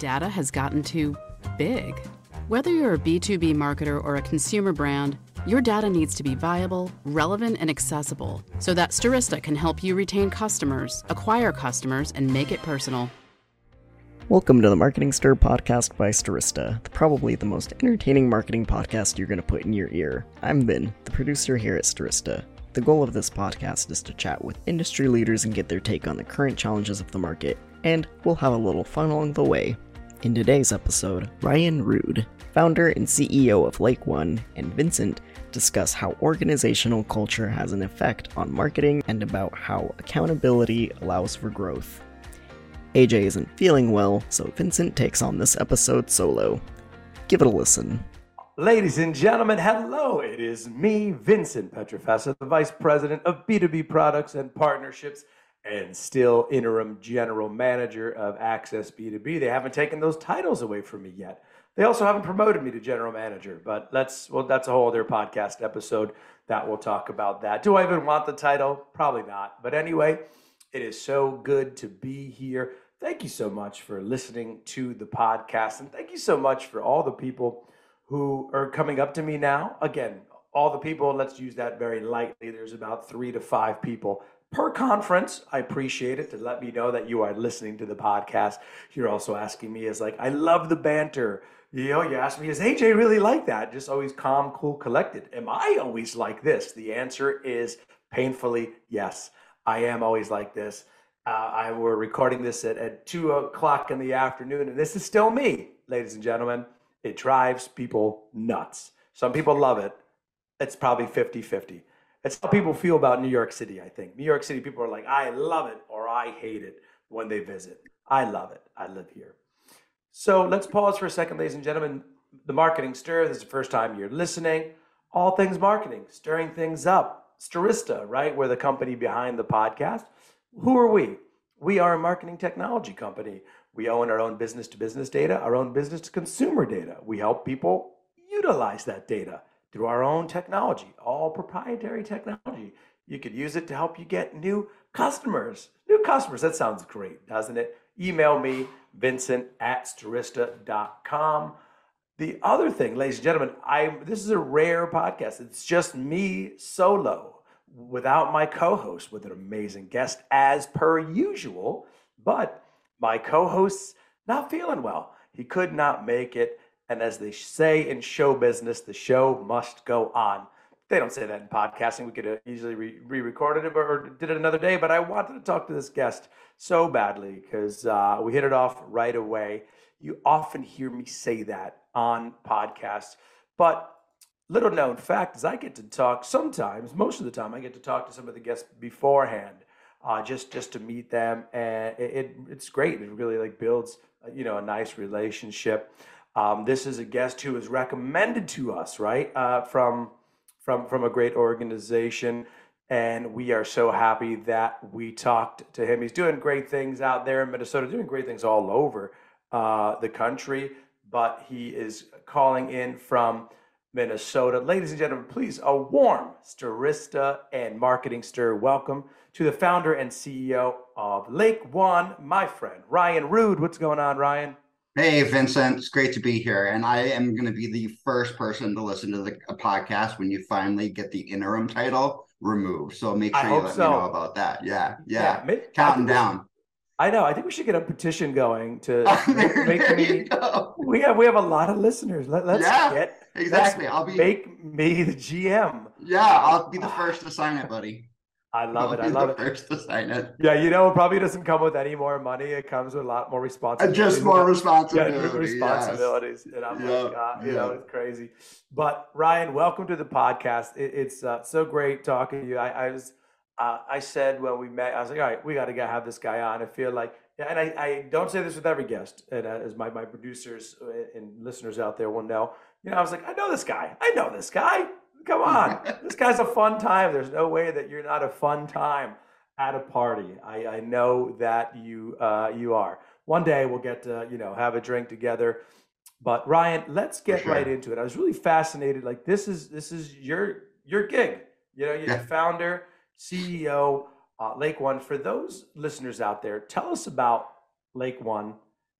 data has gotten too big. Whether you're a B2B marketer or a consumer brand, your data needs to be viable, relevant, and accessible so that Stirista can help you retain customers, acquire customers, and make it personal. Welcome to the Marketing Stir podcast by Stirista, probably the most entertaining marketing podcast you're going to put in your ear. I'm Vin, the producer here at Stirista. The goal of this podcast is to chat with industry leaders and get their take on the current challenges of the market, and we'll have a little fun along the way. In today's episode, Ryan Ruud, founder and CEO of Lake One, and Vincent discuss how organizational culture has an effect on marketing and about how accountability allows for growth. AJ isn't feeling well, so Vincent takes on this episode solo. Give it a listen. Ladies and gentlemen, hello. It is me, Vincent Pietrafesa, the Vice President of B2B Products and Partnerships and still interim general manager of Access B2B. They haven't taken those titles away from me yet. They also haven't promoted me to general manager, but let's well that's a whole other podcast episode that we'll talk about that. Do I even want the title? Probably not. But anyway, it is so good to be here. Thank you so much for listening to the podcast and thank you so much for all the people who are coming up to me now. Again, all the people, let's use that very lightly. There's about 3 to 5 people per conference. I appreciate it to let me know that you are listening to the podcast. You're also asking me is like, I love the banter. You know, you ask me, is AJ really like that? Just always calm, cool, collected. Am I always like this? The answer is painfully yes. I am always like this. Uh, I we're recording this at, at two o'clock in the afternoon, and this is still me, ladies and gentlemen. It drives people nuts. Some people love it. It's probably 50 50. It's how people feel about New York City, I think. New York City people are like, I love it or I hate it when they visit. I love it. I live here. So let's pause for a second, ladies and gentlemen. The Marketing Stir, this is the first time you're listening. All things marketing, stirring things up. Stirista, right? We're the company behind the podcast. Who are we? We are a marketing technology company. We own our own business to business data, our own business to consumer data. We help people utilize that data through our own technology, all proprietary technology. You could use it to help you get new customers. New customers, that sounds great, doesn't it? Email me, vincent at stirista.com. The other thing, ladies and gentlemen, I this is a rare podcast. It's just me solo without my co-host with an amazing guest as per usual, but my co-host's not feeling well. He could not make it and as they say in show business, the show must go on. They don't say that in podcasting. We could have easily re recorded it or did it another day, but I wanted to talk to this guest so badly because uh, we hit it off right away. You often hear me say that on podcasts, but little known fact is I get to talk sometimes, most of the time, I get to talk to some of the guests beforehand, uh, just just to meet them, and it, it, it's great. It really like builds you know a nice relationship. Um, this is a guest who is recommended to us, right, uh, from from from a great organization, and we are so happy that we talked to him. He's doing great things out there in Minnesota, doing great things all over uh, the country, but he is calling in from Minnesota. Ladies and gentlemen, please a warm Stirista and Marketing Stir welcome to the founder and CEO of Lake One, my friend Ryan Ruud. What's going on, Ryan? Hey, Vincent, it's great to be here. And I am going to be the first person to listen to the podcast when you finally get the interim title removed. So make sure you let so. me know about that. Yeah, yeah. yeah Counting down. I know. I think we should get a petition going to make me. We have we have a lot of listeners. Let, us yeah, get exactly. I'll be make me the GM. Yeah, I'll be the first to sign it, buddy. I love it. I love it. First to sign it. Yeah, you know, it probably doesn't come with any more money. It comes with a lot more responsibilities. Just more responsibilities. Yeah, responsibilities. Yes. And I'm yep. like, uh, you yep. know, it's crazy. But Ryan, welcome to the podcast. It, it's uh, so great talking to you. I, I was, uh, I said when we met, I was like, all right, we got to have this guy on. I feel like, and I, I don't say this with every guest, and uh, as my my producers uh, and listeners out there will know, you know, I was like, I know this guy. I know this guy. Come on, this guy's a fun time. There's no way that you're not a fun time at a party. I, I know that you uh, you are. One day we'll get to you know have a drink together. But Ryan, let's get sure. right into it. I was really fascinated. Like this is this is your your gig. You know, you're yeah. the founder, CEO, uh, Lake One. For those listeners out there, tell us about Lake One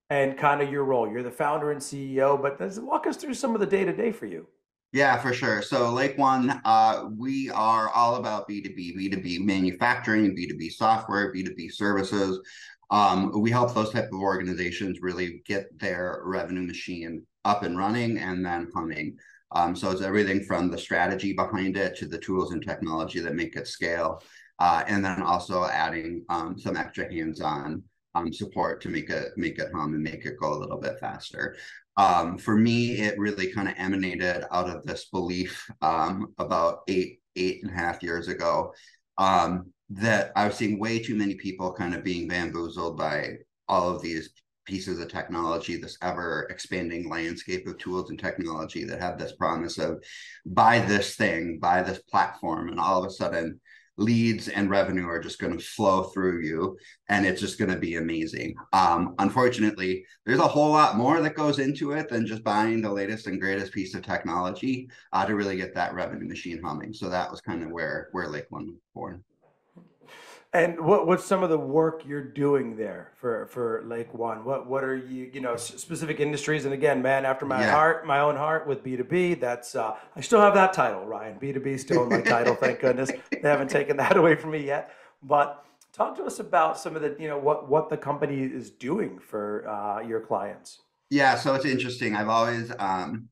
and kind of your role. You're the founder and CEO, but walk us through some of the day to day for you. Yeah, for sure. So Lake One, uh, we are all about B2B, B2B manufacturing, B2B software, B2B services. Um, we help those type of organizations really get their revenue machine up and running and then humming. Um, so it's everything from the strategy behind it to the tools and technology that make it scale. Uh, and then also adding um, some extra hands-on um, support to make it make it hum and make it go a little bit faster. Um, for me, it really kind of emanated out of this belief um, about eight eight and a half years ago um, that I was seeing way too many people kind of being bamboozled by all of these pieces of technology, this ever expanding landscape of tools and technology that have this promise of buy this thing, buy this platform, and all of a sudden leads and revenue are just going to flow through you and it's just going to be amazing. Um, unfortunately there's a whole lot more that goes into it than just buying the latest and greatest piece of technology uh, to really get that revenue machine humming. So that was kind of where where lake one was born and what what's some of the work you're doing there for for Lake One? What what are you you know specific industries? And again, man after my yeah. heart, my own heart with B two B. That's uh, I still have that title, Ryan. B two B still in my title. Thank goodness they haven't taken that away from me yet. But talk to us about some of the you know what what the company is doing for uh, your clients. Yeah, so it's interesting. I've always um,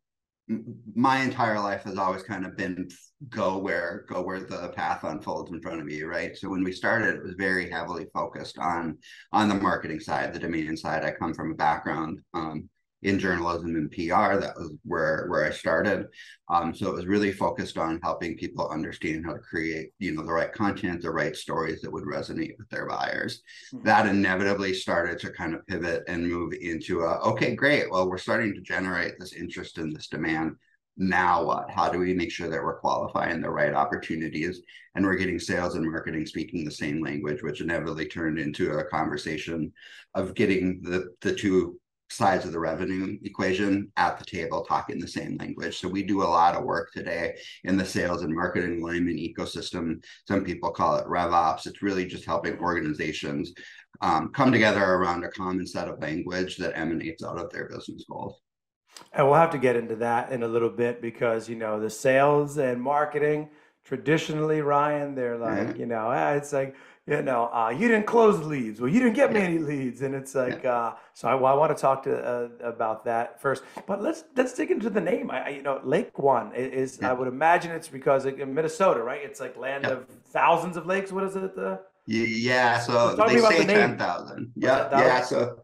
my entire life has always kind of been go where go where the path unfolds in front of you right so when we started it was very heavily focused on on the marketing side the demand side i come from a background um, in journalism and PR. That was where where I started. Um, so it was really focused on helping people understand how to create, you know, the right content, the right stories that would resonate with their buyers. Mm-hmm. That inevitably started to kind of pivot and move into a, okay, great. Well, we're starting to generate this interest and this demand. Now what? How do we make sure that we're qualifying the right opportunities and we're getting sales and marketing speaking the same language, which inevitably turned into a conversation of getting the the two sides of the revenue equation at the table talking the same language. So we do a lot of work today in the sales and marketing alignment ecosystem. Some people call it RevOps. It's really just helping organizations um, come together around a common set of language that emanates out of their business goals. And we'll have to get into that in a little bit because you know the sales and marketing traditionally, Ryan, they're like, yeah. you know, ah, it's like you know, uh, you didn't close leads. Well, you didn't get me any leads, and it's like, yeah. uh, so I, well, I, want to talk to uh, about that first. But let's let's dig into the name. I, you know, Lake One is. Yeah. I would imagine it's because in Minnesota, right? It's like land of thousands of lakes. What is it? The yeah. So they say the ten thousand. Yeah, yeah. So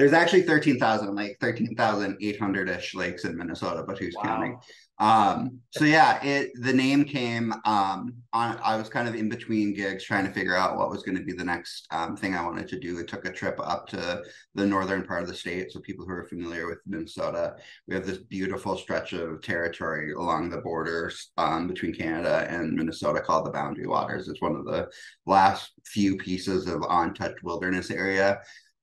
there's actually 13,000, like 13,800 ish lakes in Minnesota, but who's wow. counting? Um, so yeah, it the name came um, on. I was kind of in between gigs trying to figure out what was going to be the next um, thing I wanted to do. I took a trip up to the northern part of the state. So people who are familiar with Minnesota, we have this beautiful stretch of territory along the borders um, between Canada and Minnesota called the Boundary Waters. It's one of the last few pieces of untouched wilderness area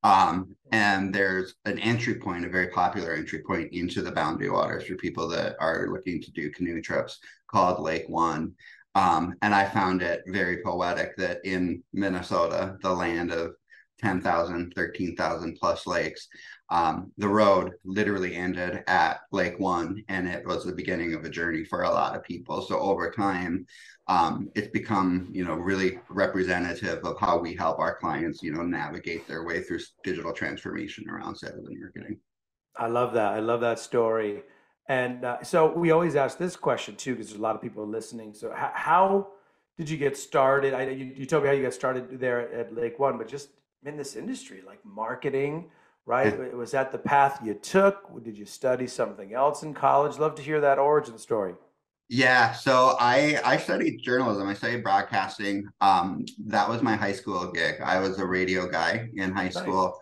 um, and there's an entry point, a very popular entry point into the boundary waters for people that are looking to do canoe trips called Lake One. Um, and I found it very poetic that in Minnesota, the land of 10,000, 13,000 plus lakes, um, the road literally ended at Lake One, and it was the beginning of a journey for a lot of people. So over time, um, it's become you know really representative of how we help our clients you know navigate their way through digital transformation around sales and marketing. I love that. I love that story. And uh, so we always ask this question too, because there's a lot of people listening. So how, how did you get started? I, you, you, told me how you got started there at Lake One, but just in this industry, like marketing, right? Yeah. Was that the path you took? Did you study something else in college? Love to hear that origin story. Yeah, so I I studied journalism. I studied broadcasting. Um, that was my high school gig. I was a radio guy in high nice. school.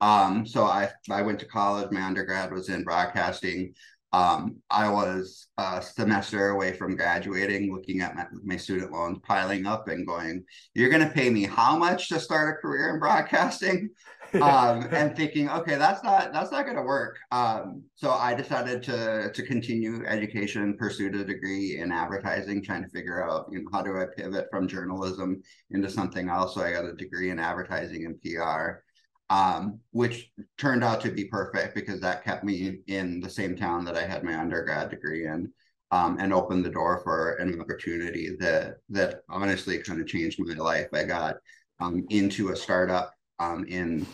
Um, so I I went to college. My undergrad was in broadcasting. Um, I was a semester away from graduating, looking at my, my student loans piling up and going, "You're going to pay me how much to start a career in broadcasting?" um, and thinking, okay, that's not that's not going to work. Um, so I decided to to continue education, pursued a degree in advertising, trying to figure out, you know, how do I pivot from journalism into something else. So I got a degree in advertising and PR. um, which turned out to be perfect because that kept me in the same town that I had my undergrad degree in. Um, and opened the door for an opportunity that that honestly kind of changed my life. I got um, into a startup um, in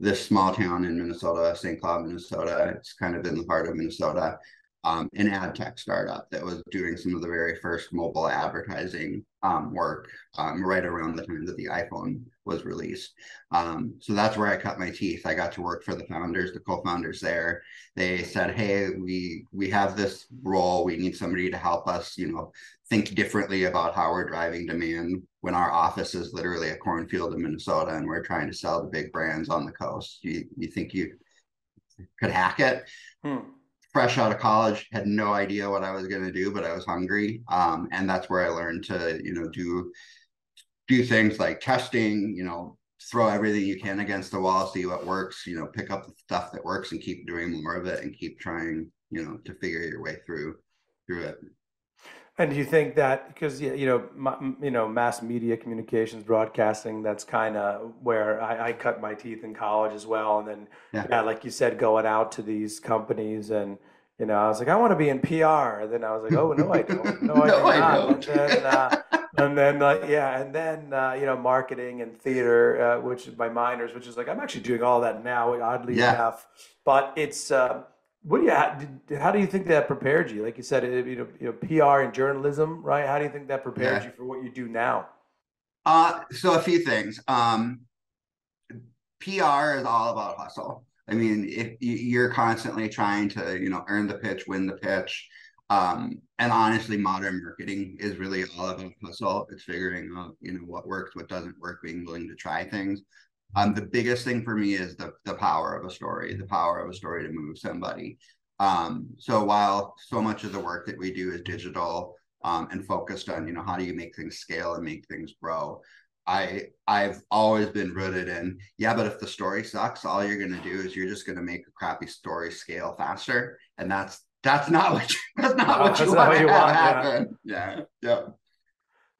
this small town in Minnesota, St. Cloud, Minnesota. It's kind of in the heart of Minnesota um, an ad tech startup that was doing some of the very first mobile advertising um, work um, right around the time that the iPhone was released. Um, so that's where I cut my teeth. I got to work for the founders, the co-founders there. They said, "Hey, we we have this role. We need somebody to help us, you know, think differently about how we're driving demand when our office is literally a cornfield in Minnesota and we're trying to sell the big brands on the coast. You you think you could hack it?" Hmm fresh out of college, had no idea what I was going to do, but I was hungry. Um, and that's where I learned to, you know, do do things like testing, you know, throw everything you can against the wall, see what works, you know, pick up the stuff that works and keep doing more of it and keep trying, you know, to figure your way through through it. And do you think that because you know you know mass media communications broadcasting that's kind of where I, I, cut my teeth in college as well, and then yeah. yeah. like you said, going out to these companies and you know I was like I want to be in PR, and then I was like oh no I don't no, no I, I don't. And then, uh, and then uh, yeah, and then uh, you know marketing and theater, uh, which is my minors, which is like I'm actually doing all that now, oddly yeah. enough, but it's uh, what do you how do you think that prepared you? Like you said, you know, you know PR and journalism, right? How do you think that prepared yeah. you for what you do now? Uh, so a few things. Um, PR is all about hustle. I mean, if you're constantly trying to, you know, earn the pitch, win the pitch, um, and honestly, modern marketing is really all about hustle. It's figuring out, you know, what works, what doesn't work, being willing to try things. Um, the biggest thing for me is the the power of a story, the power of a story to move somebody. Um, so while so much of the work that we do is digital um, and focused on, you know, how do you make things scale and make things grow, I I've always been rooted in, yeah, but if the story sucks, all you're gonna do is you're just gonna make a crappy story scale faster, and that's that's not what you, that's not no, what you, want, want happen. Yeah, yeah. yeah.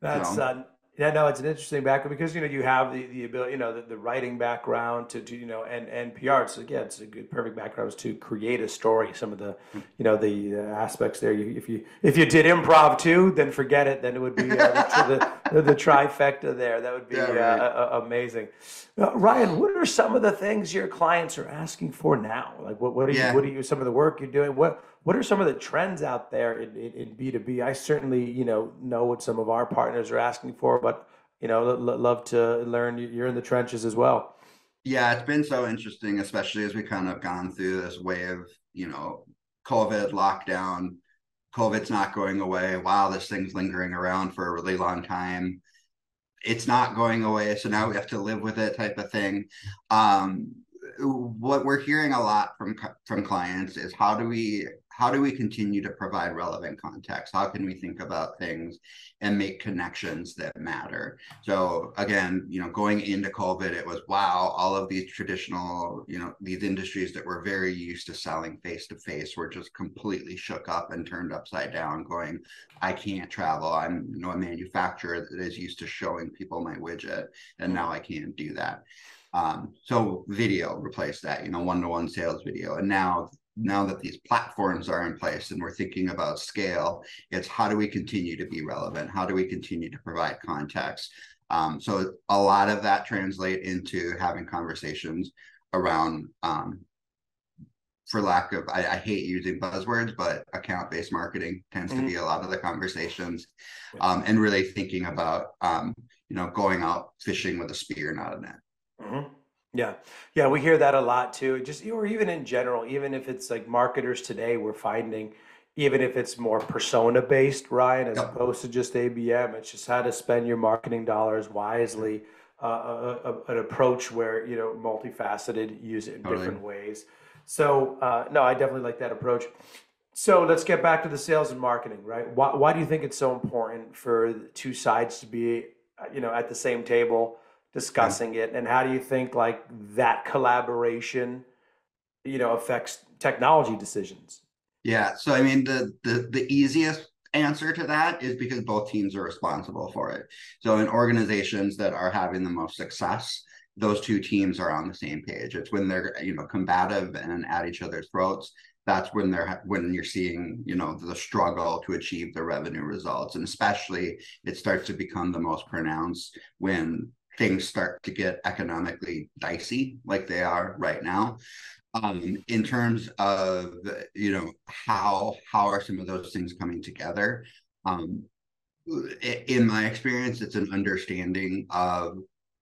That's so. uh, yeah, no, it's an interesting background because you know you have the, the ability, you know, the, the writing background to, to you know, and and PR. So again, it's a good perfect background to create a story. Some of the, you know, the uh, aspects there. You, if you if you did improv too, then forget it. Then it would be uh, the, the, the, trifecta there. That would be yeah, right. uh, amazing. Uh, Ryan, what are some of the things your clients are asking for now? Like what what are yeah. you what are you some of the work you're doing? What what are some of the trends out there in, in, in, B2B? I certainly, you know, know what some of our partners are asking for, but, you know, love to learn. You're in the trenches as well. Yeah, it's been so interesting, especially as we kind of gone through this wave, you know, COVID lockdown. COVID's not going away. Wow, this thing's lingering around for a really long time. It's not going away, so now we have to live with it, type of thing. Um, what we're hearing a lot from from clients is how do we how do we continue to provide relevant context? How can we think about things and make connections that matter? So again you know going into covid it was wow all of these traditional you know these industries that were very used to selling face to face were just completely shook up and turned upside down going i can't travel. I'm you know a manufacturer that is used to showing people my widget and now i can't do that. Um, so video replaced that, you know, one-to-one sales video. And now, now that these platforms are in place and we're thinking about scale, it's how do we continue to be relevant? How do we continue to provide context? Um, so a lot of that translate into having conversations around um, for lack of I, I, hate using buzzwords but account-based marketing tends mm-hmm. to be a lot of the conversations um, and really thinking about um, you know going out fishing with a spear not a net Mm-hmm. Yeah, yeah, we hear that a lot too. Just or even in general, even if it's like marketers today, we're finding, even if it's more persona based, Ryan, as Yep. opposed to just ABM, it's just how to spend your marketing dollars wisely. Uh, a, a, an approach where you know multifaceted, use it in Totally. different ways. So uh, no, I definitely like that approach. So let's get back to the sales and marketing, right? Why, why do you think it's so important for two sides to be, uh, you know, at the same table? Discussing it and how do you think like that collaboration you know affects technology decisions yeah so i mean the the, the easiest answer to that is because both teams are responsible for it so in organizations that are having the most success those two teams are on the same page. It's when they're you know combative and at each other's throats. That's when they're when you're seeing you know the struggle to achieve the revenue results, and especially it starts to become the most pronounced when things start to get economically dicey like they are right now. Um, in terms of you know how how are some of those things coming together? Um, in my experience it's an understanding of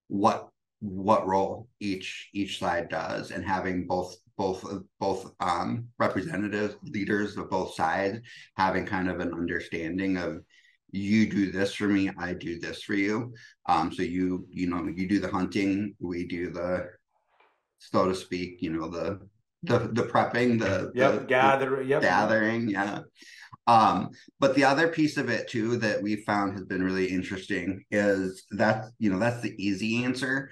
what what role each each side does and having both both both um, representatives leaders of both sides having kind of an understanding of you do this for me i do this for you. Um so you you know you do the hunting we do the so to speak you know the the the prepping the yep the, gather yep. gathering yeah. Um but the other piece of it too that we found has been really interesting is that you know that's the easy answer.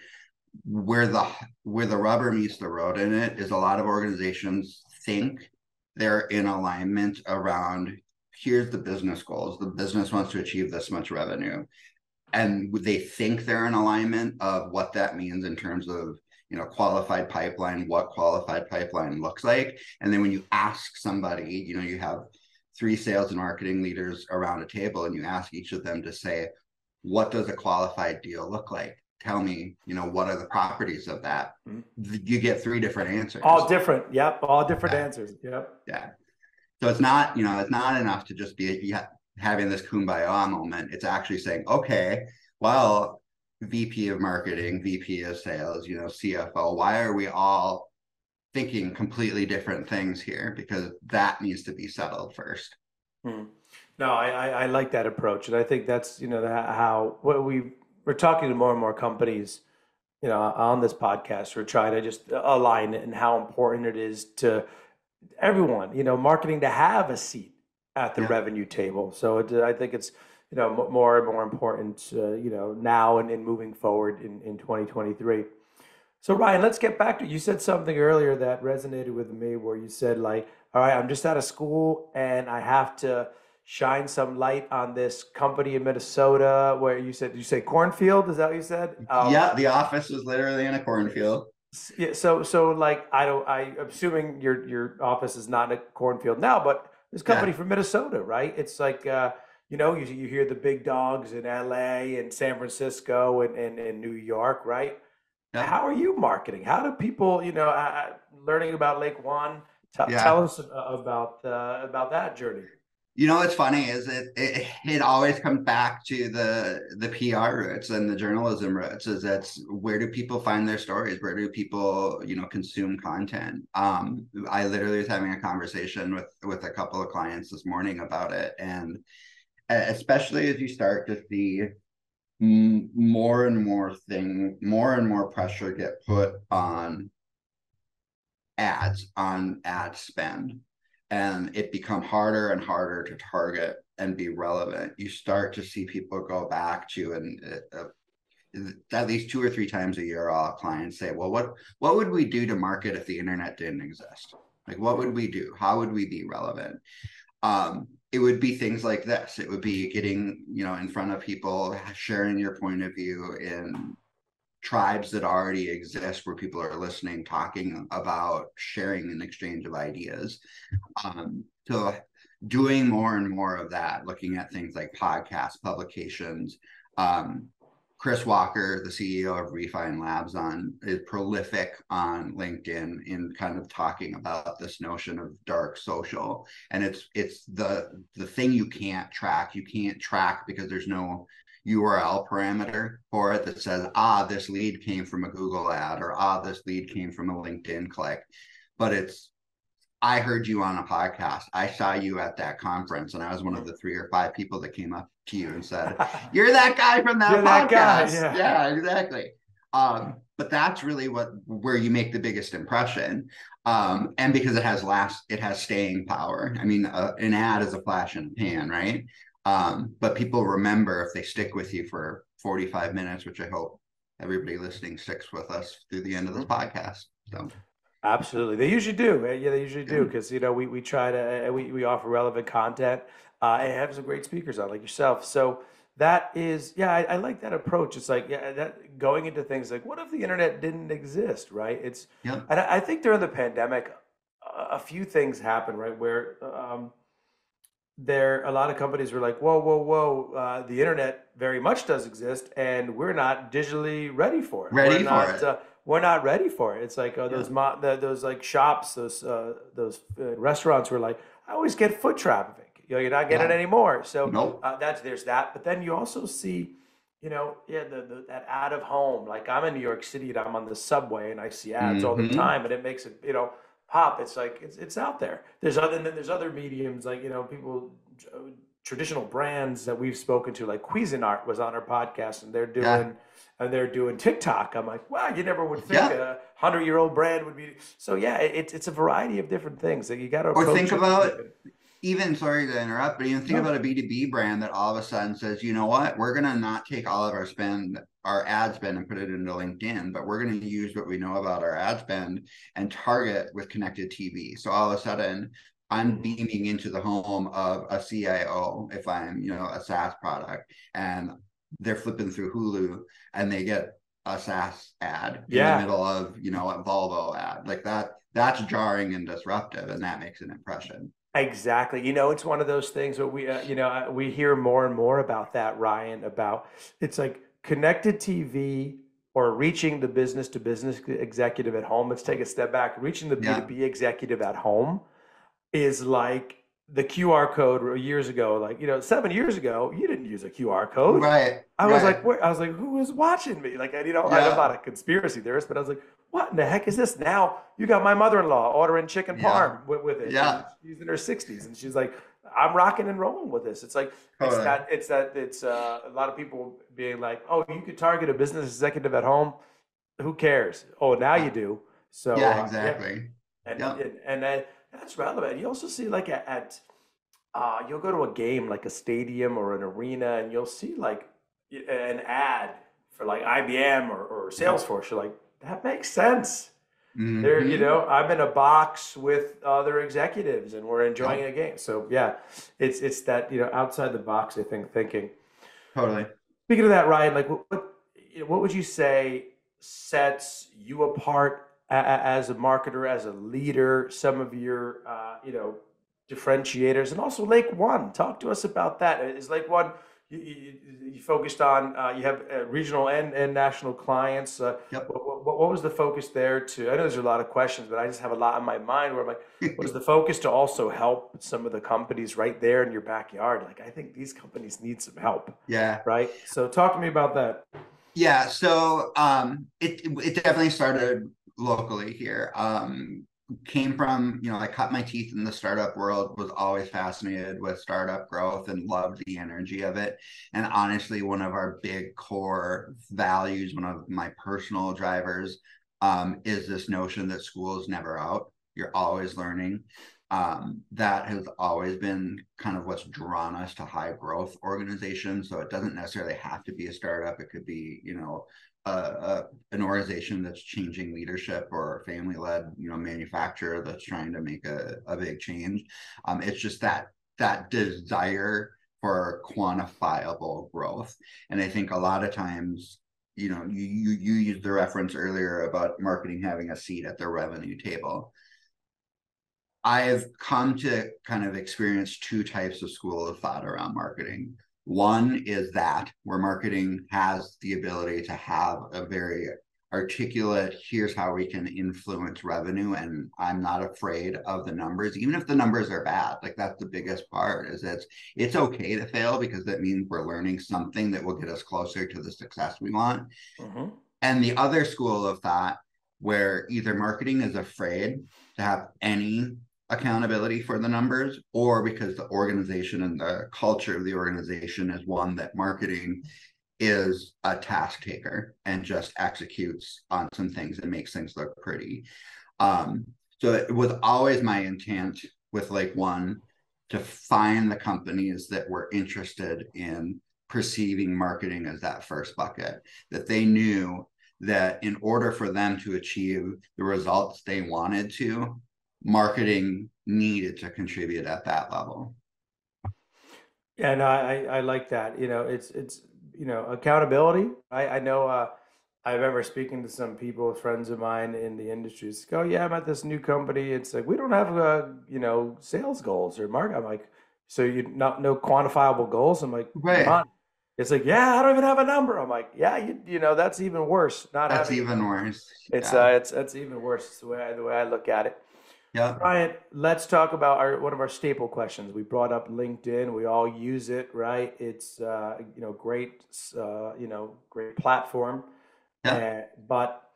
Where the where the rubber meets the road in it is a lot of organizations think they're in alignment around here's the business goals. The business wants to achieve this much revenue. And they think they're in alignment of what that means in terms of you know qualified pipeline what qualified pipeline looks like. And then when you ask somebody you know you have three sales and marketing leaders around a table and you ask each of them to say what does a qualified deal look like? Tell me you know what are the properties of that? Mm-hmm. you get three different answers. All different. Yep. All different yeah. answers. Yep. Yeah so it's not, you know, it's not enough to just be having this kumbaya moment. It's actually saying, okay, well, VP of marketing, VP of sales, you know, CFO, why are we all thinking completely different things here? Because that needs to be settled first. Hmm. No, I, I, I, like that approach. And I think that's, you know, how what we we're talking to more and more companies, you know, on this podcast. We're trying to just align it and how important it is to everyone, you know, marketing to have a seat at the yeah. revenue table. So it, I think it's, you know, more and more important, uh, you know, now and, in moving forward in, in 2023. So Ryan, let's get back to you said something earlier that resonated with me where you said like, all right, I'm just out of school and I have to shine some light on this company in Minnesota where you said you say cornfield, is that what you said? Um, yeah, the office was literally in a cornfield. Yeah, so so like I don't I assuming your your office is not a cornfield now, but this company yeah. from Minnesota, right? It's like uh, you know, you you hear the big dogs in LA and San Francisco and and, and New York, right? Yeah. How are you marketing? How do people, you know, uh, learning about Lake One? T- yeah. Tell us about uh, about that journey. You know what's funny is it, it it always comes back to the the PR roots and the journalism roots. Is that's where do people find their stories? Where do people you know consume content? Um, I literally was having a conversation with with a couple of clients this morning about it, and especially as you start to see more and more thing, more and more pressure get put on ads on ad spend and it become harder and harder to target and be relevant. You start to see people go back to and uh, uh, at least two or three times a year all clients say well what what would we do to market if the internet didn't exist? Like what would we do? How would we be relevant? Um, it would be things like this. It would be getting you know in front of people sharing your point of view in tribes that already exist where people are listening, talking about sharing and exchange of ideas. Um, so doing more and more of that, looking at things like podcasts, publications. Um, Chris Walker, the CEO of Refine Labs, on is prolific on LinkedIn in kind of talking about this notion of dark social, and it's it's the the thing you can't track. You can't track because there's no URL parameter for it that says, ah, this lead came from a Google ad or ah, this lead came from a LinkedIn click. But it's, I heard you on a podcast. I saw you at that conference, and I was one of the three or five people that came up to you and said, You're that guy from that You're podcast. That yeah. yeah, exactly. Um, but that's really what where you make the biggest impression um, and because it has last it has staying power i mean uh, an ad is a flash in the pan right um, but people remember if they stick with you for 45 minutes, which I hope everybody listening sticks with us through the end of this mm-hmm. podcast. So absolutely. They usually do. Yeah, they usually do. Cause you know, we, we try to, we, we offer relevant content, uh, and have some great speakers on like yourself. So that is yeah I, I, like that approach it's like yeah that going into things like what if the internet didn't exist right it's yeah and I, I think during the pandemic a, a few things happened right where um, there a lot of companies were like whoa whoa whoa uh, the internet very much does exist and we're not digitally ready for it ready we're for not, it uh, we're not ready for it it's like uh, those mo- the, those like shops those uh, those uh, restaurants were like i always get foot traffic you know, you're not getting yeah. it anymore. So nope. uh, that's there's that. But then you also see, you know, yeah, the, the that out of home. Like I'm in New York City and I'm on the subway and I see ads mm-hmm. all the mm-hmm. time, and it makes it, you know, pop. It's like it's it's out there. There's other and then there's other mediums like you know people uh, traditional brands that we've spoken to, like Cuisinart was on our podcast, and they're doing. Yeah. And they're doing TikTok. I'm like, wow, you never would think yeah. a hundred year old brand would be. So yeah, it's it's a variety of different things that you got to. Or think about even sorry to interrupt, but even think no. about a B2B brand that all of a sudden says, you know what, we're gonna not take all of our spend, our ad spend and put it into LinkedIn, but we're gonna use what we know about our ad spend and target with connected TV. So all of a sudden I'm mm-hmm. beaming into the home of a CIO if I'm, you know, a SaaS product and they're flipping through Hulu and they get a SaaS ad yeah. in the middle of, you know, a Volvo ad. Like that, that's jarring and disruptive and that makes an impression. Exactly. You know, it's one of those things where we, uh, you know, uh, we hear more and more about that, Ryan, about it's like connected TV or reaching the business to business executive at home. Let's take a step back. Reaching the B2B executive at home is like the QR code years ago, like you know, seven years ago, you didn't use a QR code. Right. I right. was like, where, I was like, who is watching me? Like, you know, yeah. I'm not a conspiracy theorist, but I was like, what in the heck is this? Now you got my mother-in-law ordering chicken yeah. parm with, with it. Yeah. She's in her 60s, and she's like, I'm rocking and rolling with this. It's like it's that it's that it's uh, a lot of people being like, oh, you could target a business executive at home. Who cares? Oh, now you do. So yeah, exactly. Uh, yeah. And, yep. and and, and that's relevant. You also see like at, at uh, you'll go to a game like a stadium or an arena, and you'll see like an ad for like IBM or, or Salesforce. You're like, that makes sense. Mm-hmm. There, you know, I'm in a box with other executives, and we're enjoying a game. So yeah, it's it's that you know outside the box. I think thinking. Totally. Speaking of that, Ryan, like what what, what would you say sets you apart as a marketer, as a leader, some of your, uh, you know, differentiators, and also Lake One. Talk to us about that. Is Lake One you, you, you focused on? Uh, you have uh, regional and, and national clients. Uh, yep. What, what, what, was the focus there? To I know there's a lot of questions, but I just have a lot in my mind where I'm like, was the focus to also help some of the companies right there in your backyard? Like, I think these companies need some help. Yeah. Right. So talk to me about that. Yeah. So um, it it definitely started locally here. Um, came from, you know, I cut my teeth in the startup world, was always fascinated with startup growth and loved the energy of it. And honestly, one of our big core values, one of my personal drivers, um, is this notion that school is never out. You're always learning. Um, that has always been kind of what's drawn us to high growth organizations. So it doesn't necessarily have to be a startup. It could be, you know, a, a, an organization that's changing leadership or a family led you know manufacturer that's trying to make a, a big change. Um, it's just that that desire for quantifiable growth. And i think a lot of times you know you you, you used the reference earlier about marketing having a seat at the revenue table. I've come to kind of experience two types of school of thought around marketing one is that where marketing has the ability to have a very articulate, here's how we can influence revenue. And I'm not afraid of the numbers, even if the numbers are bad. Like that's the biggest part is it's it's okay to fail because that means we're learning something that will get us closer to the success we want. Mm-hmm. And the other school of thought where either marketing is afraid to have any accountability for the numbers or because the organization and the culture of the organization is one that marketing is a task taker and just executes on some things and makes things look pretty. Um, so it was always my intent with Lake One to find the companies that were interested in perceiving marketing as that first bucket, that they knew that in order for them to achieve the results they wanted to, marketing needed to contribute at that level. Yeah, no, I, I like that. You know, it's it's you know accountability. I I know. Uh, I remember speaking to some people, friends of mine in the industry. It's like, oh yeah, I'm at this new company. It's like we don't have uh, you know sales goals or market. I'm like, so you not no quantifiable goals. I'm like, right. It's like, yeah, I don't even have a number. I'm like, yeah, you, you know, that's even worse. Not that's having, even worse. It's yeah. uh, it's that's even worse. It's the way I, the way I look at it. Yeah. Brian, let's talk about our one of our staple questions. We brought up LinkedIn. We all use it, right? It's uh, you know great, uh, you know great platform. Yeah. Uh, but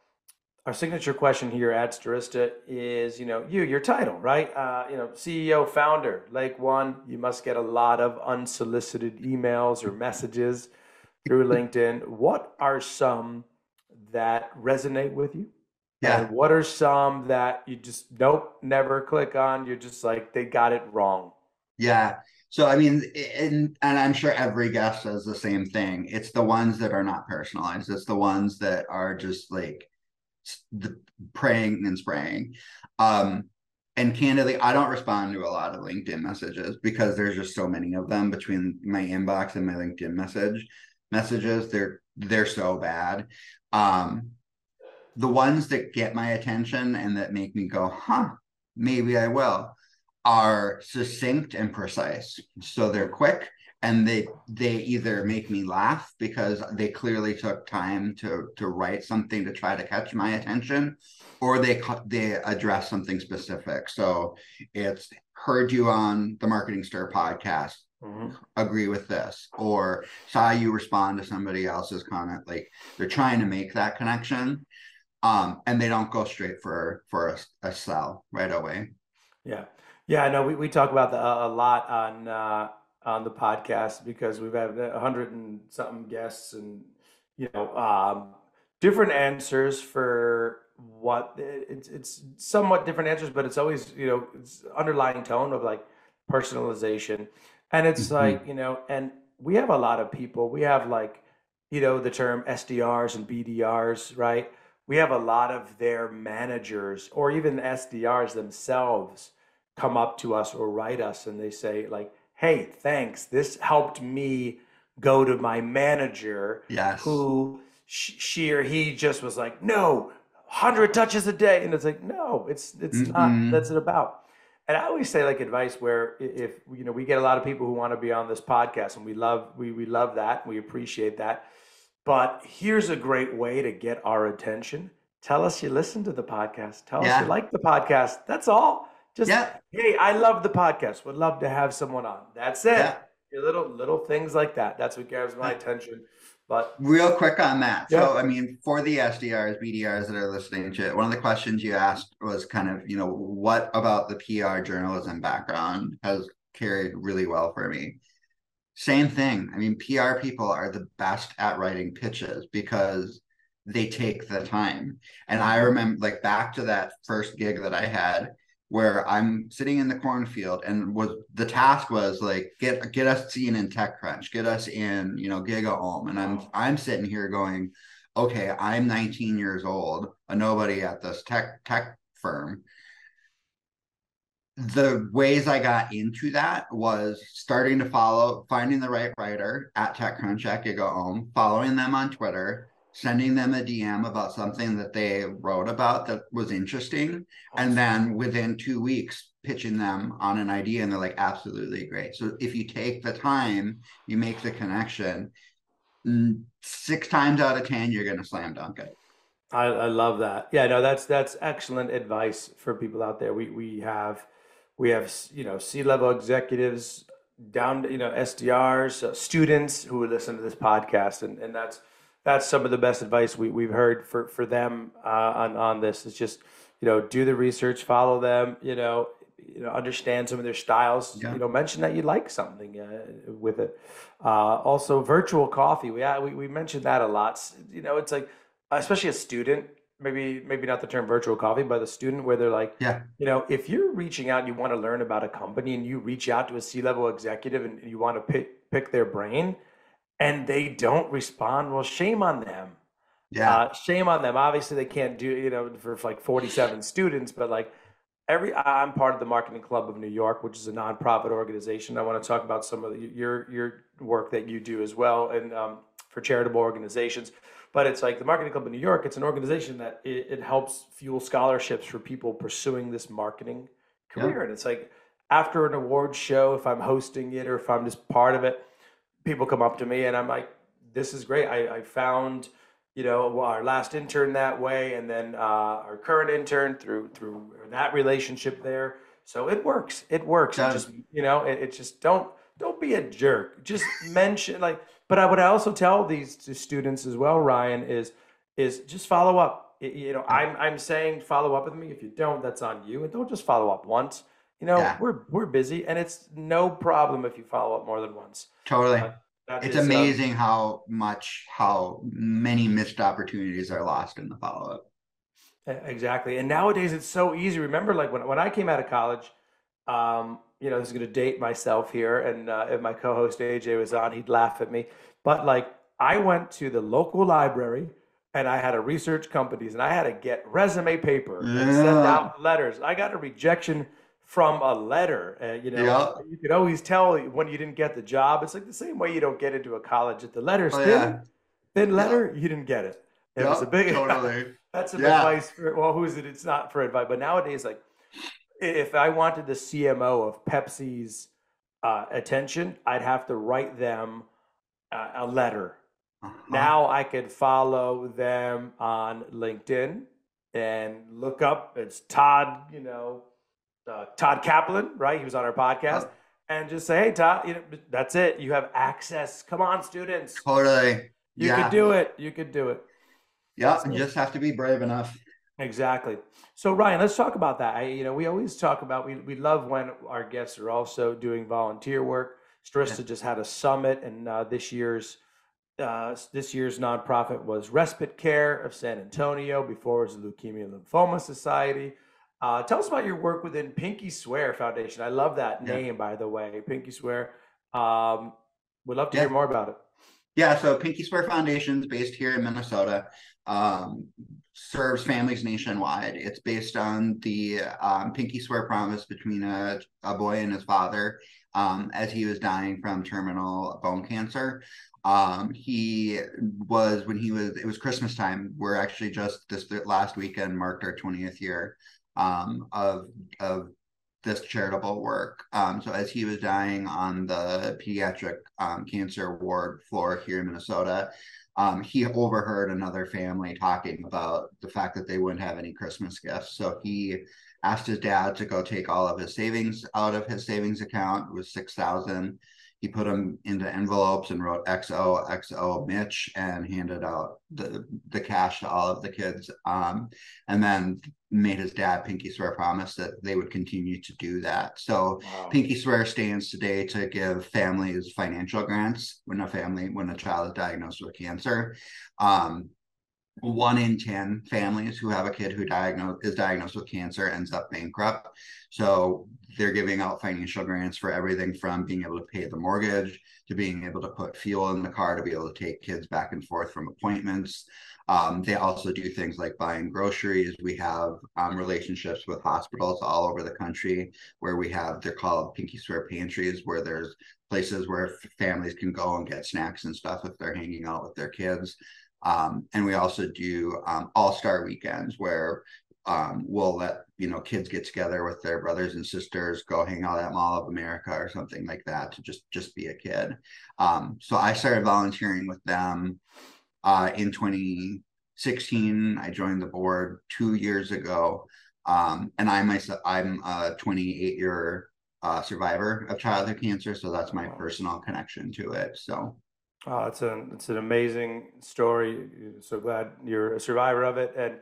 our signature question here at Stirista is, you know, you, your title, right? Uh, you know, CEO, founder, Lake One. You must get a lot of unsolicited emails or messages through LinkedIn. What are some that resonate with you? Yeah. And what are some that you just nope, never click on? You're just like they got it wrong. Yeah. So I mean, and and I'm sure every guest says the same thing. It's the ones that are not personalized. It's the ones that are just like the praying and spraying. Um, and candidly, I don't respond to a lot of LinkedIn messages because there's just so many of them between my inbox and my LinkedIn message messages. They're they're so bad. Um, the ones that get my attention and that make me go, huh, maybe I will, are succinct and precise. So they're quick and they they either make me laugh because they clearly took time to to write something to try to catch my attention or they they address something specific so it's heard you on the marketing stir podcast mm-hmm. agree with this or saw you respond to somebody else's comment like they're trying to make that connection um, and they don't go straight for for a, a sell right away. Yeah, yeah. No, we, we talk about the, a lot on uh, on the podcast because we've had a hundred and something guests and you know um, different answers for what it's it's somewhat different answers, but it's always you know it's underlying tone of like personalization, and it's mm-hmm. like you know, and we have a lot of people. We have like you know the term SDRs and BDRs, right? We have a lot of their managers or even SDRs themselves come up to us or write us and they say like, "Hey, thanks. This helped me go to my manager yes. who she or he just was like, "No, 100 touches a day." And it's like, "No, it's it's mm-hmm. not that's it about." And I always say like advice where if you know, we get a lot of people who want to be on this podcast and we love we we love that. We appreciate that but here's a great way to get our attention. Tell us you listen to the podcast. Tell yeah. us you like the podcast. That's all. Just yeah. hey, I love the podcast. Would love to have someone on. That's it. Yeah. Your little little things like that. That's what grabs my attention. But real quick on that. Yeah. So I mean, for the SDRs, BDRs that are listening to it, one of the questions you asked was kind of, you know, what about the PR journalism background has carried really well for me. Same thing. I mean, PR people are the best at writing pitches because they take the time. And I remember like back to that first gig that I had where I'm sitting in the cornfield and was the task was like get get us seen in TechCrunch, get us in, you know, GigaOM. And I'm I'm sitting here going, okay, I'm 19 years old, a nobody at this tech tech firm the ways I got into that was starting to follow, finding the right writer at TechCrunch at GigaOM, following them on Twitter, sending them a DM about something that they wrote about that was interesting, and then within two weeks pitching them on an idea, and they're like, absolutely great. So if you take the time, you make the connection. Six times out of ten, you're going to slam dunk it. I, I love that. Yeah, no, that's that's excellent advice for people out there. We we have we have you know C-level executives down you know SDRs, uh, students who would listen to this podcast, and, and that's that's some of the best advice we, we've heard for for them uh, on on this. Is just you know do the research, follow them, you know you know understand some of their styles. Yeah. You know mention that you like something uh, with it. Uh, also, virtual coffee. We, we we mentioned that a lot. You know, it's like especially a student maybe maybe not the term virtual coffee, but the student where they're like, yeah, you know, if you're reaching out and you want to learn about a company and you reach out to a C-level executive and you want to pick pick their brain, and they don't respond, well, shame on them. Yeah, uh, shame on them. Obviously, they can't do you know for like 47 students, but like every I'm part of the Marketing Club of New York, which is a nonprofit organization. I want to talk about some of the, your your work that you do as well, and um, for charitable organizations. But it's like the Marketing Club of New York. It's an organization that it, it helps fuel scholarships for people pursuing this marketing career. Yeah. And it's like after an award show, if I'm hosting it or if I'm just part of it, people come up to me and I'm like, "This is great. I, I found." you know our last intern that way and then uh, our current intern through through that relationship there so it works it works yeah. just you know it, it, just don't don't be a jerk just mention like but i would also tell these students as well ryan is is just follow up. You know i'm i'm saying follow up with me. If you don't that's on you. And don't just follow up once. You know yeah. we're we're busy and it's no problem if you follow up more than once. Totally. Uh, it's is, uh, amazing um, how much how many missed opportunities are lost in the follow up. Exactly, and nowadays it's so easy. Remember, like when when I came out of college, um, you know, this is going to date myself here, and uh, if my co-host AJ was on, he'd laugh at me. But like, I went to the local library and I had to research companies, and I had to get resume paper and send out letters. I got a rejection from a letter. Uh, you know, yeah. you could always tell when you didn't get the job. It's like the same way you don't get into a college if the letter's oh, thin, yeah. thin letter, yeah. you didn't get it. It was a big totally. that's some advice for well, who's it? It's not for advice, but nowadays, like if I wanted the CMO of Pepsi's uh, attention, I'd have to write them uh, a letter. Uh-huh. Now I could follow them on LinkedIn and look up. It's Todd, you know, uh, Todd Kaplan, right? He was on our podcast. And just say, hey, Todd, you know, that's it. You have access. Come on, students. Totally. You yeah. could do it. You could do it. Yeah, you just have to be brave enough. Exactly. So Ryan, let's talk about that. I, you know, we always talk about we we love when our guests are also doing volunteer work. Stirista yeah. just had a summit, and uh, this year's uh, this year's nonprofit was Respite Care of San Antonio. Before it was the Leukemia Lymphoma Society. Uh, tell us about your work within Pinky Swear Foundation. I love that yeah. name, by the way, Pinky Swear. Um, would love to yeah. hear more about it. Yeah, so Pinky Swear Foundation is based here in Minnesota. Um, serves families nationwide. It's based on the um, Pinky Swear promise between a, a boy and his father um, as he was dying from terminal bone cancer. Um, he was when he was it was Christmas time. We're actually just this last weekend marked our 20th year um, of of this charitable work. Um, so as he was dying on the pediatric um, cancer ward floor here in Minnesota, um, he overheard another family talking about the fact that they wouldn't have any Christmas gifts. So he asked his dad to go take all of his savings out of his savings account. It was six thousand he put them into envelopes and wrote XO XO Mitch and handed out the the cash to all of the kids. Um, and then made his dad Pinky Swear promise that they would continue to do that. So wow. Pinky Swear stands today to give families financial grants when a family when a child is diagnosed with cancer. Um, one in 10 families who have a kid who diagnosed is diagnosed with cancer ends up bankrupt. So they're giving out financial grants for everything from being able to pay the mortgage to being able to put fuel in the car to be able to take kids back and forth from appointments. Um, they also do things like buying groceries. We have um, relationships with hospitals all over the country where we have, they're called Pinky Swear Pantries, where there's places where families can go and get snacks and stuff if they're hanging out with their kids. Um, and we also do um, all star weekends where um, we'll let you know kids get together with their brothers and sisters, go hang out at Mall of America or something like that to just just be a kid. Um, so I started volunteering with them uh, in 2016. I joined the board two years ago, um, and I myself I'm a 28 year uh, survivor of childhood cancer, so that's my personal connection to it. So Oh, it's an it's an amazing story. So glad you're a survivor of it, and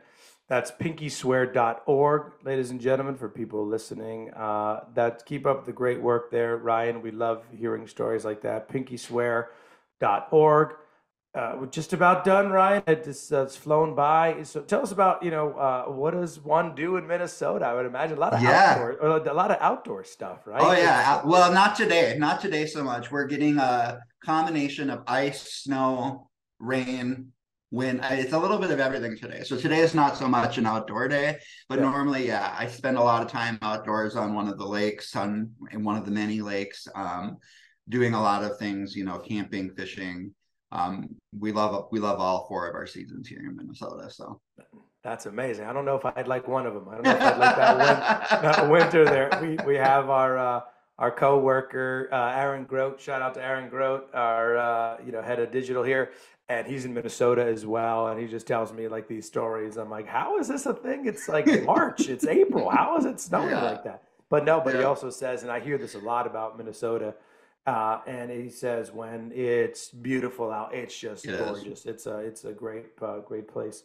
that's pinkyswear.org, ladies and gentlemen, for people listening. Uh, that keep up the great work there, Ryan. We love hearing stories like that. Pinkyswear.org uh, we're just about done, Ryan. It just, uh, it's flown by. So tell us about you know uh, what does one do in Minnesota? I would imagine a lot of yeah. outdoor, a lot of outdoor stuff, right? Oh yeah. Well, not today. Not today so much. We're getting a combination of ice, snow, rain, when it's a little bit of everything today. So today is not so much an outdoor day, but yeah. normally, yeah, I spend a lot of time outdoors on one of the lakes, on in one of the many lakes, um, doing a lot of things. You know, camping, fishing. Um, we love we love all four of our seasons here in Minnesota. So that's amazing. I don't know if I'd like one of them. I don't know if I'd like that, win- that winter there. We we have our. Uh, our co-worker uh, Aaron Grote. Shout out to Aaron Grote, our uh, you know head of digital here and he's in Minnesota as well. And he just tells me like these stories. I'm like, how is this a thing? It's like March, it's April. How is it snowing yeah. like that? But no, but yeah. he also says, and I hear this a lot about Minnesota. Uh, and he says when it's beautiful out, it's just it gorgeous. Is. It's a it's a great uh, great place.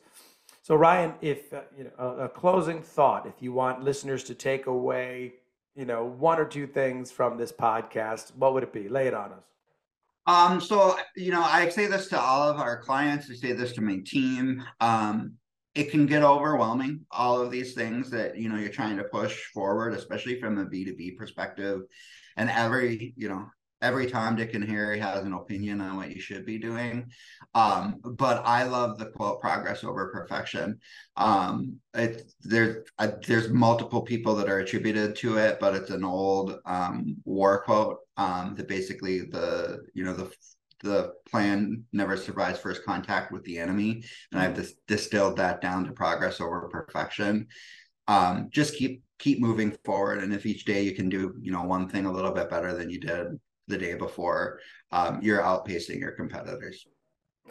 So Ryan, if uh, you know a, a closing thought, if you want listeners to take away, you know, one or two things from this podcast, what would it be? Lay it on us. Um, so you know, I say this to all of our clients. I say this to my team. Um, it can get overwhelming, all of these things that you know you're trying to push forward, especially from a B2B perspective. And every, you know, every Tom, Dick, and Harry has an opinion on what you should be doing. Um, but I love the quote "progress over perfection." Um, it, there's there's multiple people that are attributed to it, but it's an old um, war quote um, that basically the you know the the plan never survives first contact with the enemy, and I've dis- distilled that down to progress over perfection. Um, just keep keep moving forward, and if each day you can do you know one thing a little bit better than you did the day before, um, you're outpacing your competitors.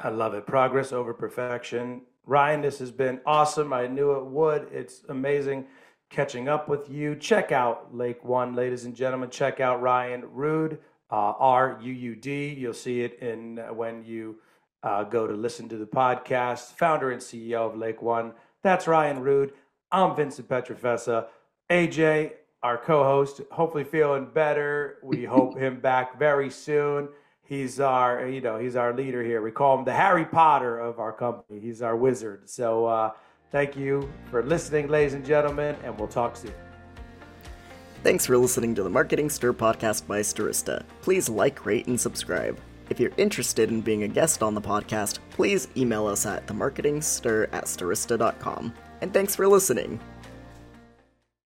I love it. Progress over perfection. Ryan, this has been awesome. I knew it would. It's amazing catching up with you. Check out Lake One, ladies and gentlemen. Check out Ryan Ruud, uh, R U U D. You'll see it in uh, when you uh, go to listen to the podcast. Founder and CEO of Lake One. That's Ryan Ruud. I'm Vincent Pietrafesa. AJ, our co-host, hopefully feeling better. We hope him back very soon. He's our, you know, he's our leader here. We call him the Harry Potter of our company. He's our wizard. So uh, thank you for listening, ladies and gentlemen, and we'll talk soon. Thanks for listening to the Marketing Stir podcast by Stirista. Please like, rate, and subscribe. If you're interested in being a guest on the podcast, please email us at themarketingstir at stirista.com. And thanks for listening.